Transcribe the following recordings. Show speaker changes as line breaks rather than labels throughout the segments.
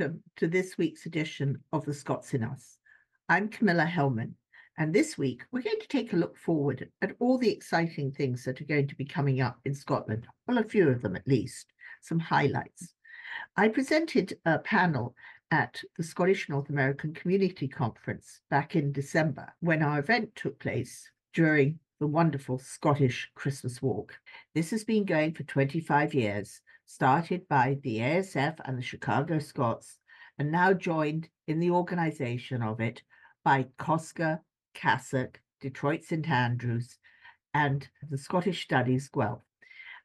Welcome to this week's edition of The Scots in Us. I'm Camilla Hellman, and this week we're going to take a look forward at all the exciting things that are going to be coming up in Scotland. Well, a few of them at least, some highlights. I presented a panel at the Scottish North American Community Conference back in December when our event took place during the wonderful Scottish Christmas Walk. This has been going for 25 years, started by the ASF and the Chicago Scots, and now joined in the organization of it by COSCA, Cassock, Detroit St Andrews, and the Scottish Studies Guelph.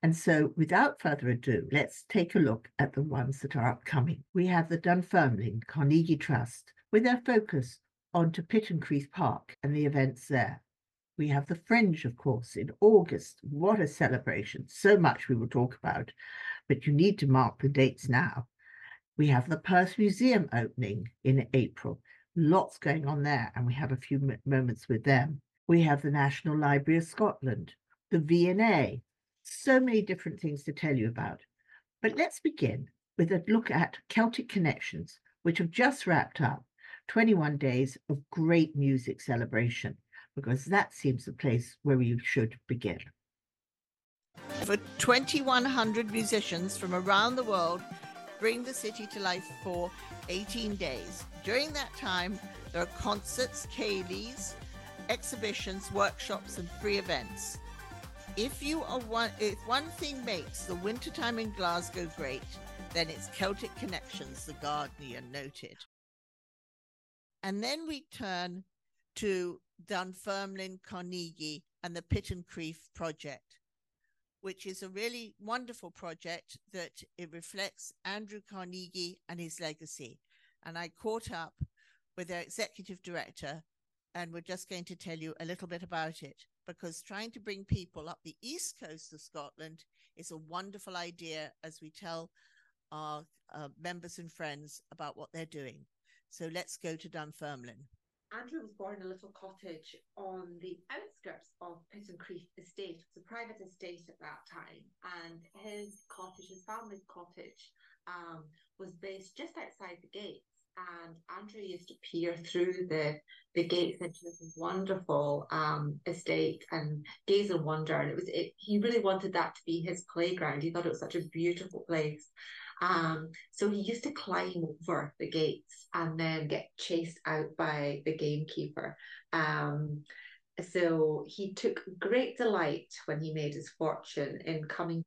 And so, without further ado, let's take a look at the ones that are upcoming. We have the Dunfermline Carnegie Trust, with their focus on to Pittencrieff Park and the events there. We have the Fringe, of course, in August. What a celebration. So much we will talk about, but you need to mark the dates now. We have the Perth Museum opening in April. Lots going on there, and we have a few moments with them. We have the National Library of Scotland, the V&A. So many different things to tell you about. But let's begin with a look at Celtic Connections, which have just wrapped up 21 days of great music celebration because that seems the place where we should begin.
For 2,100 musicians from around the world, bring the city to life for 18 days. During that time, there are concerts, ceilidhs, exhibitions, workshops, and free events. If you are one, if one thing makes the wintertime in Glasgow great, then it's Celtic Connections, the Guardian noted. And then we turn to Dunfermline Carnegie and the Pittencrieff project, which is a really wonderful project that it reflects Andrew Carnegie and his legacy. And I caught up with their executive director, and we're just going to tell you a little bit about it because trying to bring people up the east coast of Scotland is a wonderful idea as we tell our uh, members and friends about what they're doing. So let's go to Dunfermline.
Andrew was born in a little cottage on the outskirts of Pittencrieff Estate. It was a private estate at that time, and his cottage, his family's cottage, um, was based just outside the gates. And Andrew used to peer through the the gates into this wonderful um, estate and gaze and wonder. And it was it, he really wanted that to be his playground. He thought it was such a beautiful place. Um, so he used to climb over the gates and then get chased out by the gamekeeper. Um, so he took great delight when he made his fortune in coming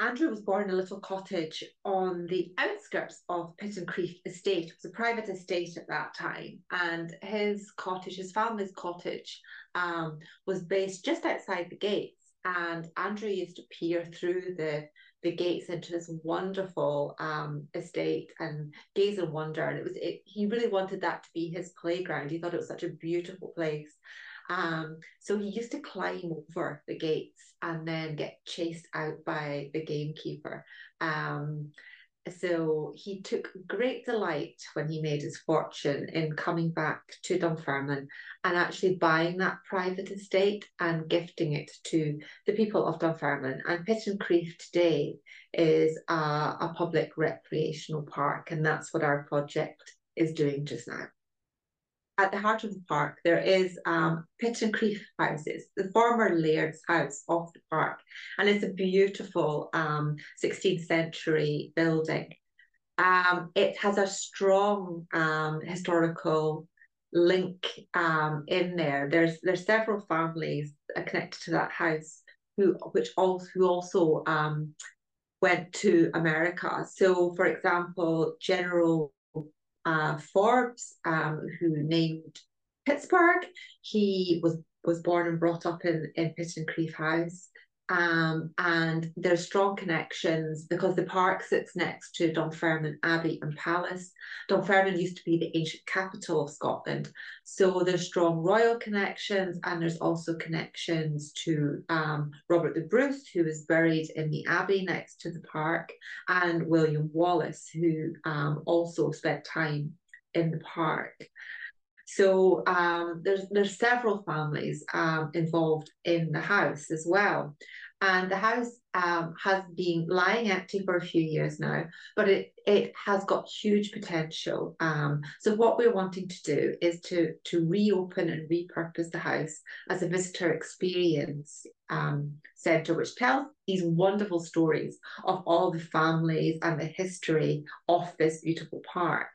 Andrew was born in a little cottage on the outskirts of Pittencrieff Estate. It was a private estate at that time, and his cottage, his family's cottage, um, was based just outside the gates. And Andrew used to peer through the the gates into this wonderful um, estate and gaze and wonder. And it was it, he really wanted that to be his playground. He thought it was such a beautiful place. Um, so he used to climb over the gates and then get chased out by the gamekeeper. Um, so he took great delight when he made his fortune in coming back to Dunfermline and actually buying that private estate and gifting it to the people of Dunfermline. And Pittencrieff today is a, a public recreational park, and that's what our project is doing just now at the heart of the park, there is um, Pittencrieff houses, the former Laird's house off the park. And it's a beautiful um, 16th century building. Um, it has a strong um, historical link um, in there. There's there's several families connected to that house who which also who also um, went to America. So, for example, General uh, Forbes, um, who named Pittsburgh. He was was born and brought up in in Pittencrieff House. Um, and there's strong connections because the park sits next to Dunfermline Abbey and Palace. Dunfermline used to be the ancient capital of Scotland, so there's strong royal connections, and there's also connections to um, Robert the Bruce, who is buried in the abbey next to the park, and William Wallace, who um, also spent time in the park. So um, there's there's several families um, involved in the house as well, and the house um, has been lying empty for a few years now, but it it has got huge potential. Um, so what we're wanting to do is to to reopen and repurpose the house as a visitor experience um, centre, which tells these wonderful stories of all the families and the history of this beautiful park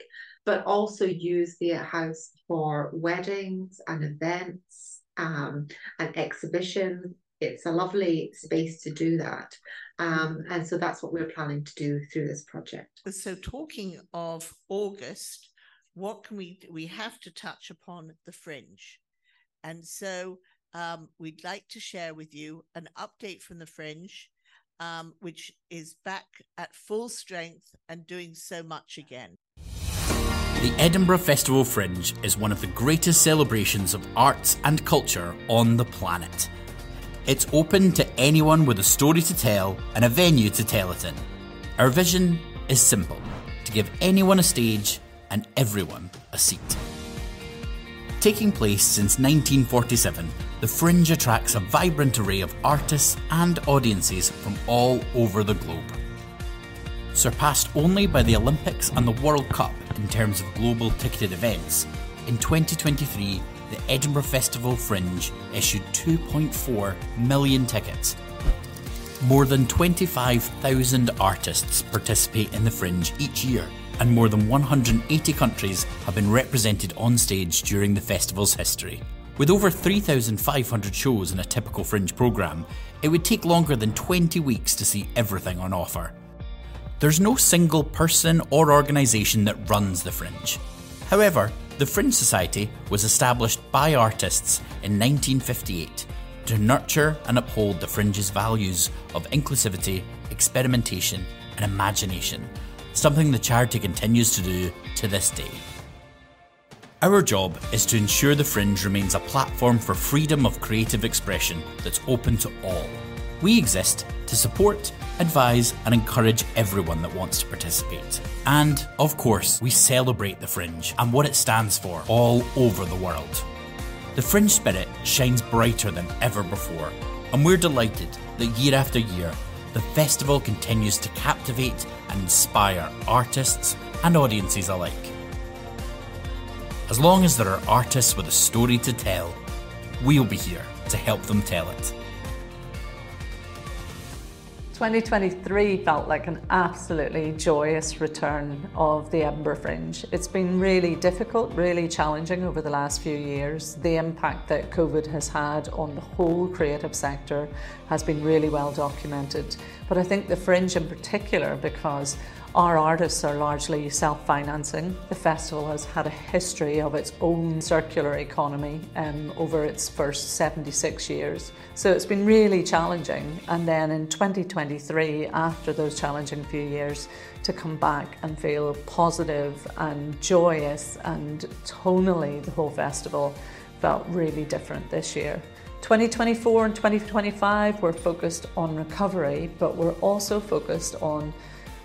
but also use the house for weddings and events um, and exhibitions. It's a lovely space to do that. Um, and so that's what we're planning to do through this project.
So, talking of August, what can we we have to touch upon the fringe? And so, um, we'd like to share with you an update from the fringe, um, which is back at full strength and doing so much again.
The Edinburgh Festival Fringe is one of the greatest celebrations of arts and culture on the planet. It's open to anyone with a story to tell and a venue to tell it in. Our vision is simple to give anyone a stage and everyone a seat. Taking place since 1947, the Fringe attracts a vibrant array of artists and audiences from all over the globe. Surpassed only by the Olympics and the World Cup in terms of global ticketed events, in 2023 the Edinburgh Festival Fringe issued 2.4 million tickets. More than 25,000 artists participate in the Fringe each year, and more than 180 countries have been represented on stage during the festival's history. With over 3,500 shows in a typical Fringe programme, it would take longer than 20 weeks to see everything on offer. There's no single person or organisation that runs the Fringe. However, the Fringe Society was established by artists in 1958 to nurture and uphold the Fringe's values of inclusivity, experimentation, and imagination, something the charity continues to do to this day. Our job is to ensure the Fringe remains a platform for freedom of creative expression that's open to all. We exist to support advise, and encourage everyone that wants to participate. And, of course, we celebrate the Fringe and what it stands for all over the world. The Fringe spirit shines brighter than ever before, and we're delighted that year after year, the festival continues to captivate and inspire artists and audiences alike. As long as there are artists with a story to tell, we'll be here to help them tell it.
2023 felt like an absolutely joyous return of the Edinburgh Fringe. It's been really difficult, really challenging over the last few years. The impact that COVID has had on the whole creative sector has been really well documented. But I think the Fringe in particular, because our artists are largely self financing. The festival has had a history of its own circular economy um, over its first 76 years. So it's been really challenging. And then in 2023, after those challenging few years, to come back and feel positive and joyous and tonally the whole festival felt really different this year. 2024 and 2025 we're focused on recovery, but we're also focused on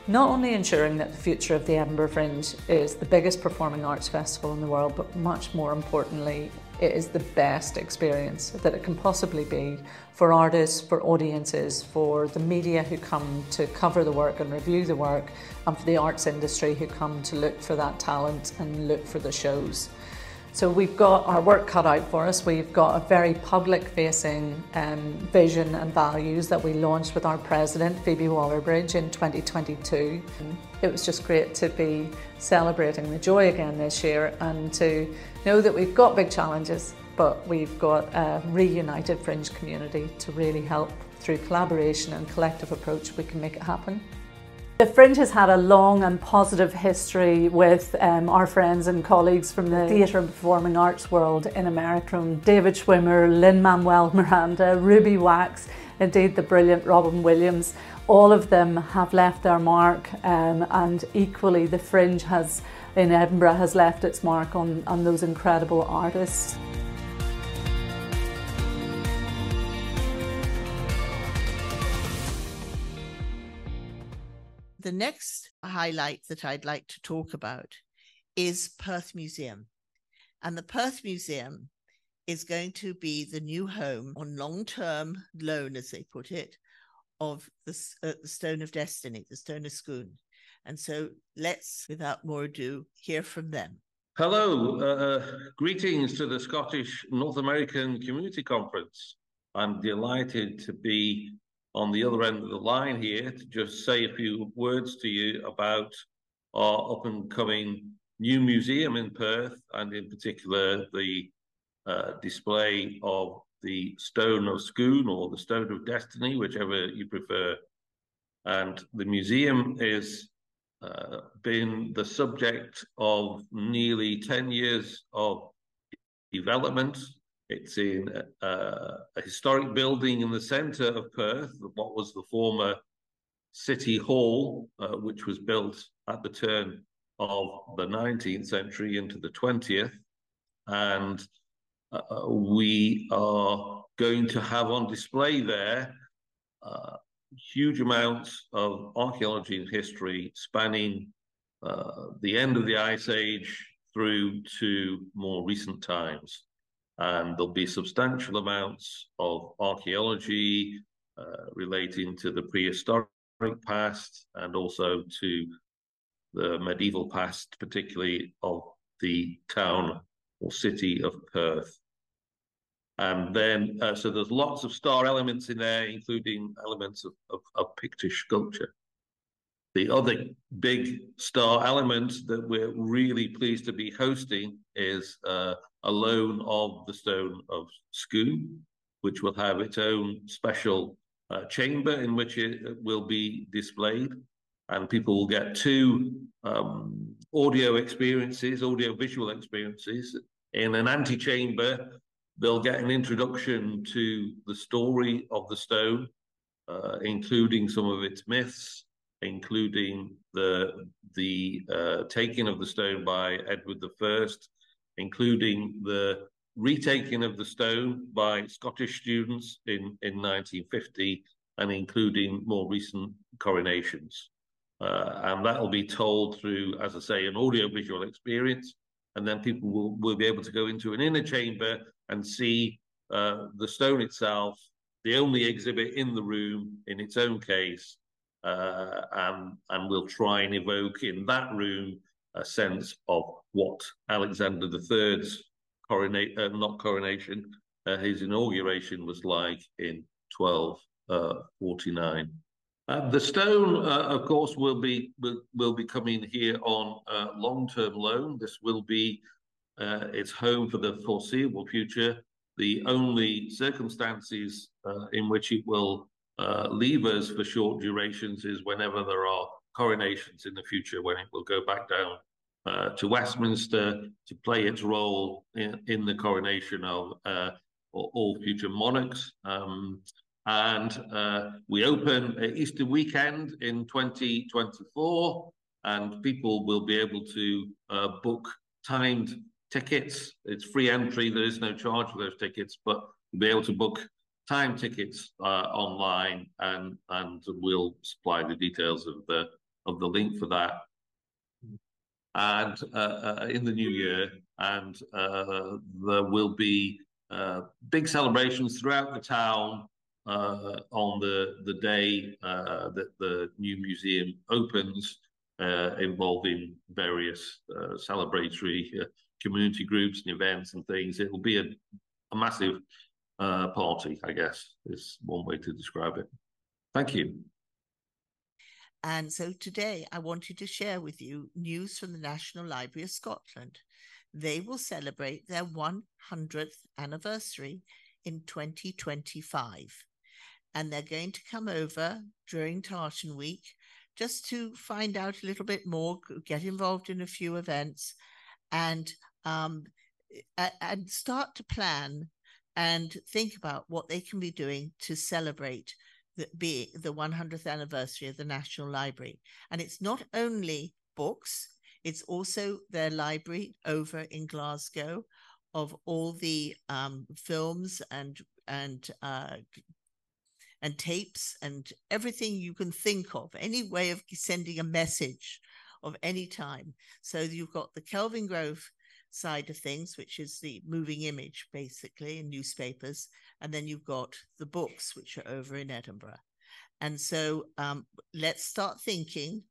not only ensuring that the future of the Edinburgh Fringe is the biggest performing arts festival in the world, but much more importantly, it is the best experience that it can possibly be for artists, for audiences, for the media who come to cover the work and review the work, and for the arts industry who come to look for that talent and look for the shows. So we've got our work cut out for us. We've got a very public facing um, vision and values that we launched with our president, Phoebe Waller-Bridge, in 2022. It was just great to be celebrating the joy again this year and to know that we've got big challenges, but we've got a reunited fringe community to really help through collaboration and collective approach we can make it happen. The Fringe has had a long and positive history with um, our friends and colleagues from the theatre and performing arts world in America, from David Schwimmer, Lin-Manuel Miranda, Ruby Wax, indeed the brilliant Robin Williams. All of them have left their mark um, and equally the Fringe has in Edinburgh has left its mark on, on those incredible artists.
The next highlight that I'd like to talk about is Perth Museum. And the Perth Museum is going to be the new home on long term loan, as they put it, of the, uh, the Stone of Destiny, the Stone of Scone. And so let's, without more ado, hear from them.
Hello, uh, greetings to the Scottish North American Community Conference. I'm delighted to be on the other end of the line here to just say a few words to you about our up and coming new museum in Perth, and in particular the uh, display of the Stone of Scone or the Stone of Destiny, whichever you prefer. And the museum is uh, been the subject of nearly 10 years of development it's in a historic building in the centre of Perth, what was the former City Hall, uh, which was built at the turn of the 19th century into the 20th. And uh, uh, we are going to have on display there uh, huge amounts of archaeology and history spanning uh, the end of the Ice Age through to more recent times and there'll be substantial amounts of archaeology uh, relating to the prehistoric past and also to the medieval past, particularly of the town or city of Perth. And then, uh, so there's lots of star elements in there, including elements of, of, of Pictish sculpture. The other big star element that we're really pleased to be hosting is uh, a loan of the stone of Scone, which will have its own special uh, chamber in which it will be displayed. And people will get two um, audio experiences, audio visual experiences. In an antechamber, they'll get an introduction to the story of the stone, uh, including some of its myths, including the the uh, taking of the stone by Edward I including the retaking of the stone by Scottish students in, in 1950 and including more recent coronations. Uh, and that will be told through, as I say, an audio-visual experience. And then people will, will be able to go into an inner chamber and see uh, the stone itself, the only exhibit in the room in its own case. Uh, and, and we'll try and evoke in that room a sense of what Alexander III's coronation, uh, not coronation, uh, his inauguration was like in 1249. Uh, uh, the stone, uh, of course, will be will, will be coming here on long-term loan. This will be its home for the foreseeable future. The only circumstances in which it will leave us for short durations is whenever there are coronations in the future, when it will go back down uh, to Westminster to play its role in, in the coronation of uh, all future monarchs. Um, and uh, we open Easter weekend in 2024, and people will be able to uh, book timed tickets. It's free entry, there is no charge for those tickets, but be able to book time tickets uh, online, and and we'll supply the details of the of the link for that and uh, uh, in the new year, and uh, there will be big celebrations throughout the town on the the day that the new museum opens, involving various celebratory community groups and events and things. It will be a, a massive uh, party, I guess, is one way to describe it. Thank you.
And so today I wanted to share with you news from the National Library of Scotland. They will celebrate their 100th anniversary in 2025. And they're going to come over during Tartan Week just to find out a little bit more, get involved in a few events, and um, and start to plan and think about what they can be doing to celebrate the be the 100th anniversary of the National Library. And it's not only books; it's also their library over in Glasgow of all the um, films and and uh, and tapes and everything you can think of, any way of sending a message of any time. So you've got the Kelvingrove side of things, which is the moving image basically in newspapers, and then you've got the books, which are over in Edinburgh. And so um, let's start thinking.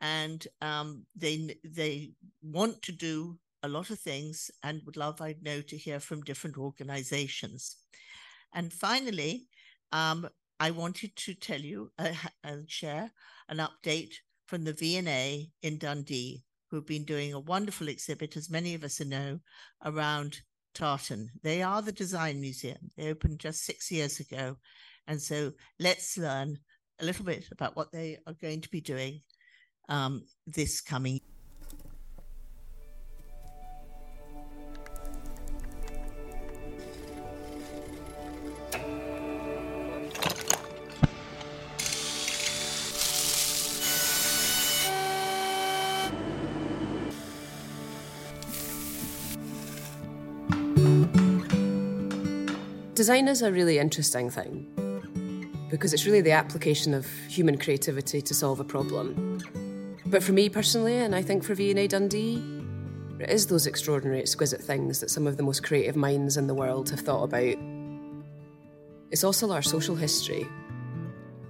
And um, they they want to do a lot of things and would love, I know, to hear from different organizations. And finally, um, I wanted to tell you uh, and share an update from the V&A in Dundee, who've been doing a wonderful exhibit, as many of us know, around tartan. They are the design museum. They opened just six years ago. And so let's learn a little bit about what they are going to be doing um, this coming
Design is a really interesting thing because it's really the application of human creativity to solve a problem. But for me personally, and I think for V&A Dundee, it is those extraordinary, exquisite things that some of the most creative minds in the world have thought about. It's also our social history.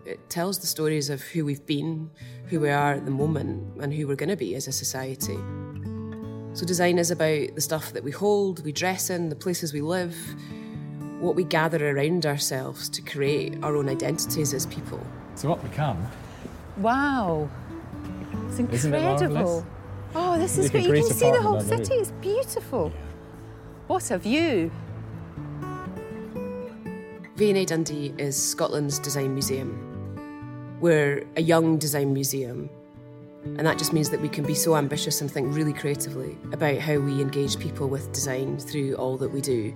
It tells the stories of who we've been, who we are at the moment, and who we're going to be as a society. So, design is about the stuff that we hold, we dress in, the places we live, what we gather around ourselves to create our own identities as people.
So what become?
Wow. It's
Isn't it
incredible. Oh, this is
can
great. You can see the whole
down the
city. It's beautiful. What a view.
V&A Dundee is Scotland's design museum. We're a young design museum, and that just means that we can be so ambitious and think really creatively about how we engage people with design through all that we do.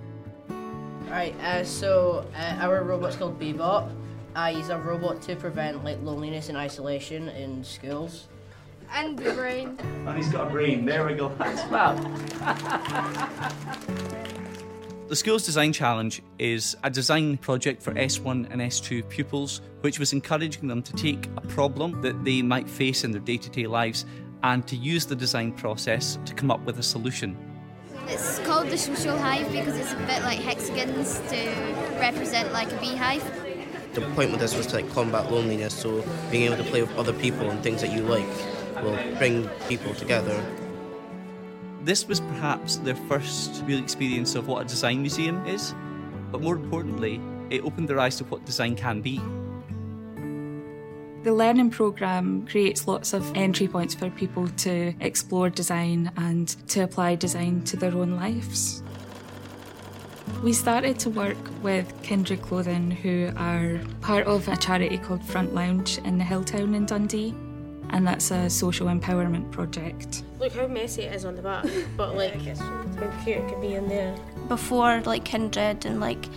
Right, uh, so uh, our robot's called Bebop. Uh, he's a robot to prevent like loneliness and isolation in schools.
And the brain.
And he's got a brain. There we go. That's fab.
The Schools Design Challenge is a design project for S1 and S2 pupils, which was encouraging them to take a problem that they might face in their day to day lives and to use the design process to come up with a solution.
It's called the social hive because it's a bit like hexagons to represent like a beehive.
The point with this was to like combat loneliness, so being able to play with other people and things that you like will bring people together.
This was perhaps their first real experience of what a design museum is, but more importantly, it opened their eyes to what design can be.
The learning programme creates lots of entry points for people to explore design and to apply design to their own lives. We started to work with Kindred Clothing, who are part of a charity called Front Lounge in the Hilltown in Dundee, and that's a social empowerment project.
Look how messy it is on the back, but like how cute it could be in there.
Before like Kindred and like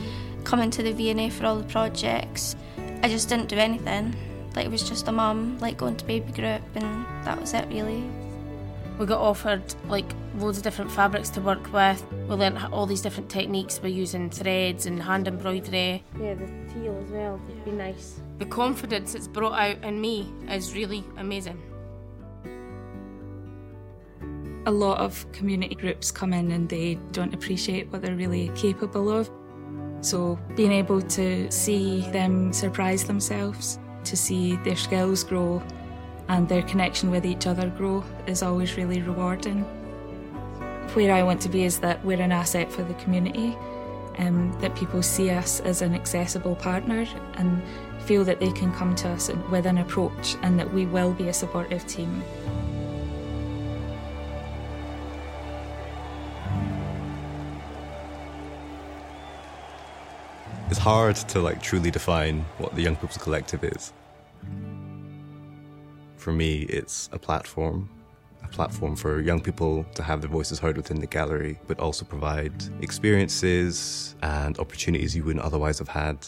coming to the V&A for all the projects, I just didn't do anything. Like it was just a mum, like going to baby group, and that was it really.
We got offered like loads of different fabrics to work with. We learnt all these different techniques by using threads and hand embroidery. Yeah, the teal as well would be nice. The confidence it's brought out in me is really amazing.
A lot of community groups come in and they don't appreciate what they're really capable of. So being able to see them surprise themselves, to see their skills grow and their connection with each other grow is always really rewarding. Where I want to be is that we're an asset for the community, um, that people see us as an accessible partner and feel that they can come to us with an approach and that we will be a supportive team.
It's hard to like truly define what the Young People's Collective is.
For me, it's a platform, a platform for young people to have their voices heard within the gallery, but also provide experiences and opportunities you wouldn't otherwise have had.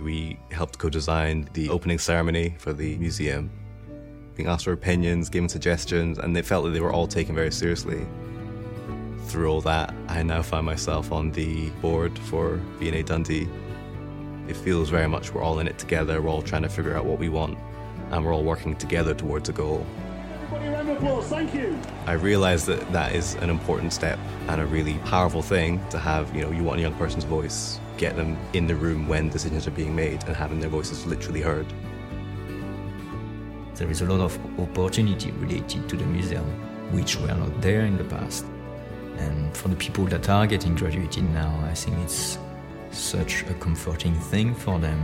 We helped co design the opening ceremony for the museum, being asked for opinions, given suggestions, and they felt that they were all taken very seriously. Through all that, I now find myself on the board for V&A Dundee. It feels very much we're all in it together, we're all trying to figure out what we want, and we're all working together towards a goal.
Everybody, round of applause. Thank you.
I realize that that is an important step and a really powerful thing to have. You know, you want a young person's voice, get them in the room when decisions are being made and having their voices literally heard.
There is a lot of opportunity related to the museum, which were not there in the past. And for the people that are getting graduated now, I think it's such a comforting thing for them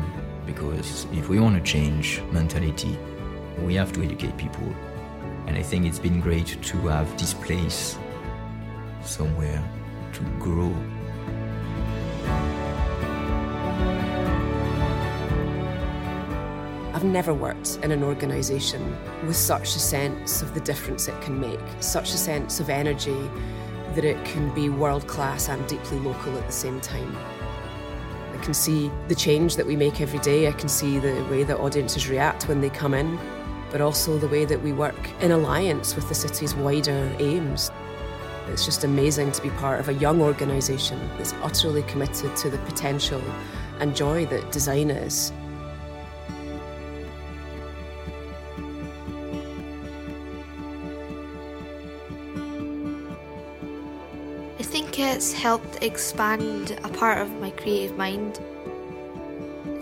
because if we want to change mentality, we have to educate people. And I think it's been great to have this place somewhere to grow.
I've never worked in an organisation with such a sense of the difference it can make, such a sense of energy that it can be world class and deeply local at the same time. I can see the change that we make every day, I can see the way that audiences react when they come in, but also the way that we work in alliance with the city's wider aims. It's just amazing to be part of a young organisation that's utterly committed to the potential and joy that design is.
Helped expand a part of my creative mind.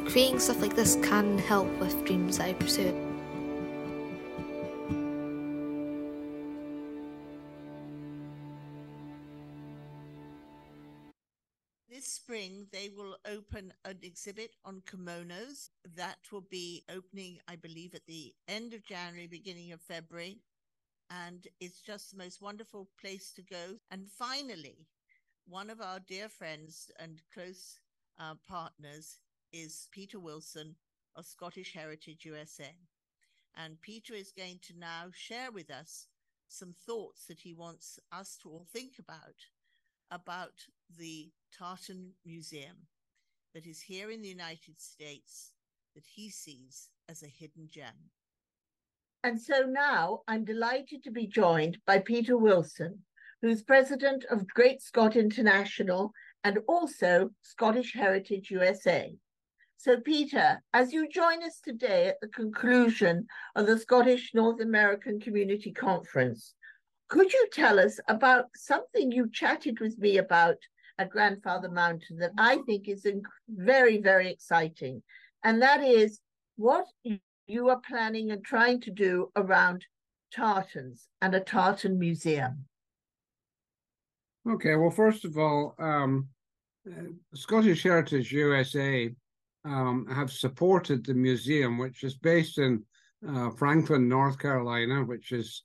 Creating stuff like this can help with dreams that I pursue.
This spring, they will open an exhibit on kimonos. That will be opening, I believe, at the end of January, beginning of February. And it's just the most wonderful place to go. And finally, one of our dear friends and close uh, partners is Peter Wilson of Scottish Heritage USA. And Peter is going to now share with us some thoughts that he wants us to all think about about the Tartan Museum that is here in the United States that he sees as a hidden gem.
And so now I'm delighted to be joined by Peter Wilson, who's president of Great Scott International and also Scottish Heritage USA. So, Peter, as you join us today at the conclusion of the Scottish North American Community Conference, could you tell us about something you chatted with me about at Grandfather Mountain that I think is very, very exciting? And that is what you are planning and trying to do around tartans and a tartan museum.
Okay, well, first of all, um, uh, Scottish Heritage USA um, have supported the museum, which is based in uh, Franklin, North Carolina, which is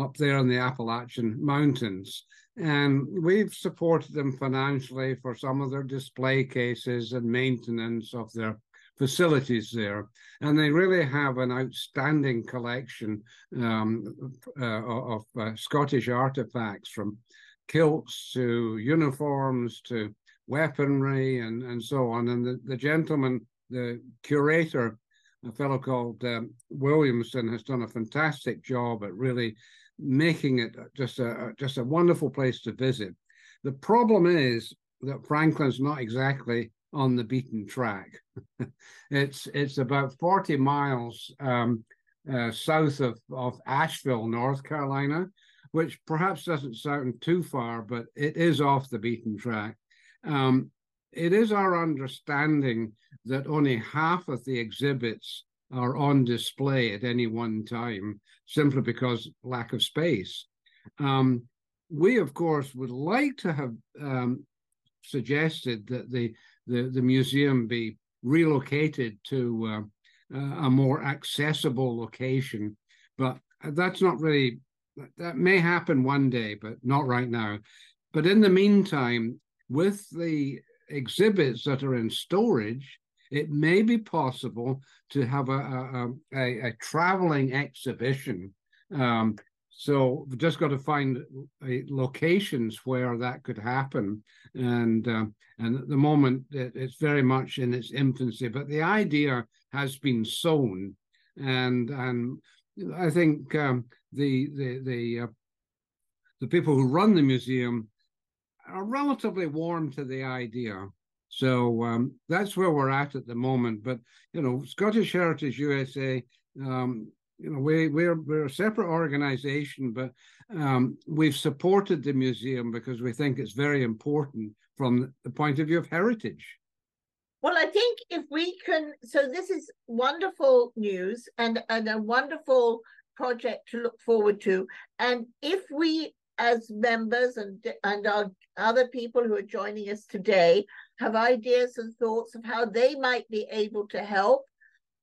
up there in the Appalachian Mountains. And we've supported them financially for some of their display cases and maintenance of their facilities there. And they really have an outstanding collection um, uh, of uh, Scottish artifacts from kilts to uniforms to weaponry and, and so on. And the, the gentleman, the curator, a fellow called um, Williamson, has done a fantastic job at really making it just a just a wonderful place to visit. The problem is that Franklin's not exactly on the beaten track. it's it's about 40 miles um, uh, south of, of Asheville, North Carolina, which perhaps doesn't sound too far, but it is off the beaten track. Um, it is our understanding that only half of the exhibits are on display at any one time, simply because lack of space. Um, we, of course, would like to have um, suggested that the, the, the museum be relocated to uh, a more accessible location, but that's not really that may happen one day, but not right now. But in the meantime, with the exhibits that are in storage, it may be possible to have a, a, a, a traveling exhibition. Um, so we've just got to find locations where that could happen. And uh, and at the moment, it, it's very much in its infancy, but the idea has been sown. And and I think um, the the the uh, the people who run the museum are relatively warm to the idea. So um, that's where we're at at the moment. But you know, Scottish Heritage USA, um, you know, we we're we're a separate organisation, but um, we've supported the museum because we think it's very important from the point of view of heritage.
Well, I think if we can, so this is wonderful news and, and a wonderful project to look forward to. And if we, as members and, and our other people who are joining us today, have ideas and thoughts of how they might be able to help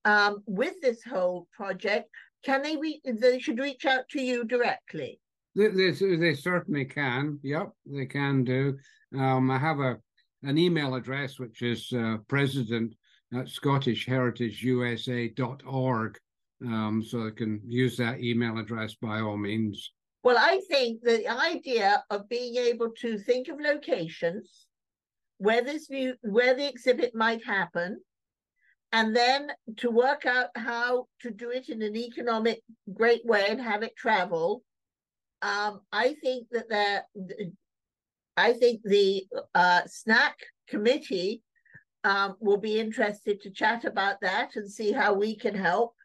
um, with this whole project, can they, re- they should reach out to you directly?
They, they, they certainly can. Yep, they can do. Um, I have a an email address which is uh, president at scottishheritageusa.org. Um, so I can use that email address by all means.
Well, I think the idea of being able to think of locations where this view, where the exhibit might happen, and then to work out how to do it in an economic, great way and have it travel. Um, I think that there, I think the uh, SNACC committee um, will be interested to chat about that and see how we can help.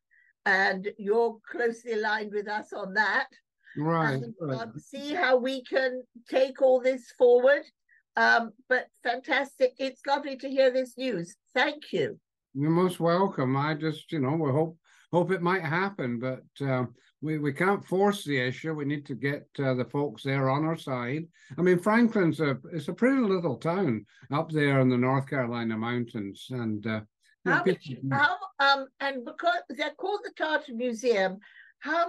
And you're closely aligned with us on that.
Right.
And,
right.
um, see how we can take all this forward. Um, but fantastic. It's lovely to hear this news. Thank you.
You're most welcome. I just, you know, we hope hope it might happen, but uh, we we can't force the issue. We need to get uh, the folks there on our side. I mean, Franklin's a it's a pretty little town up there in the North Carolina mountains, and uh,
How, how um and because they're called the Tartan Museum, how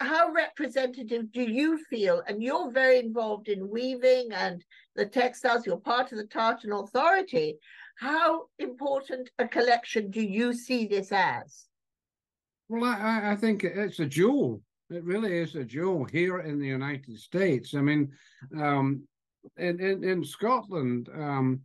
how representative do you feel? And you're very involved in weaving and the textiles. You're part of the Tartan Authority. How important a collection do you see this as?
Well, I, I think it's a jewel. It really is a jewel here in the United States. I mean, um, in, in, in Scotland, um,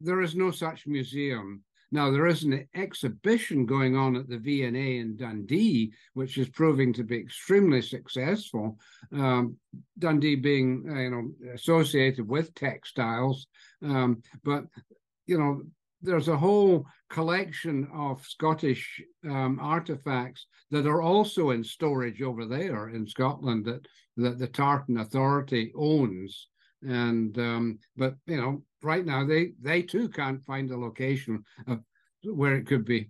there is no such museum. Now, there is an exhibition going on at the V&A in Dundee, which is proving to be extremely successful. Um, Dundee being, uh, you know, associated with textiles, um, but you know, there's a whole collection of Scottish um, artifacts that are also in storage over there in Scotland that that the Tartan Authority owns. And um, but you know, right now they they too can't find a location of where it could be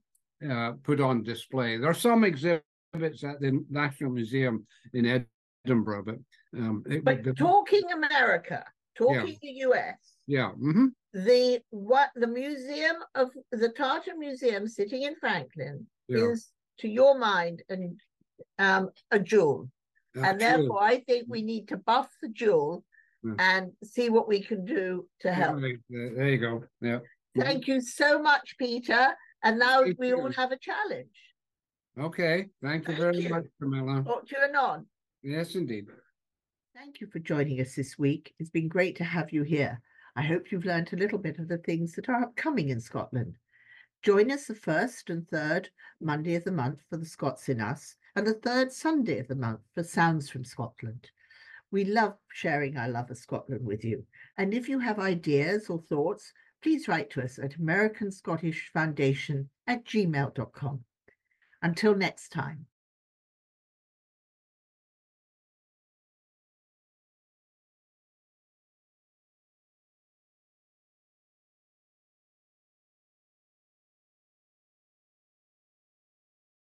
uh, put on display. There are some exhibits at the National Museum in Edinburgh, but um,
But
be,
talking America, talking the US,
yeah. Mm-hmm.
the what the museum of the Tartan Museum sitting in Franklin
Yeah.
is to your mind and um a jewel. And therefore I think we need to buff the jewel
Yeah.
and see what we can do to help.
Right, There you go. Yeah.
Thank you so much, Peter. And now
Thank
we all have a challenge.
Okay. Thank you very much, Camilla.
Talk to you anon.
Yes, indeed.
Thank you for joining us this week. It's been great to have you here. I hope you've learnt a little bit of the things that are upcoming in Scotland. Join us the first and third Monday of the month for the Scots in Us and the third Sunday of the month for Sounds from Scotland. We love sharing our love of Scotland with you. And if you have ideas or thoughts, please write to us at American Scottish Foundation at gmail.com. Until next time.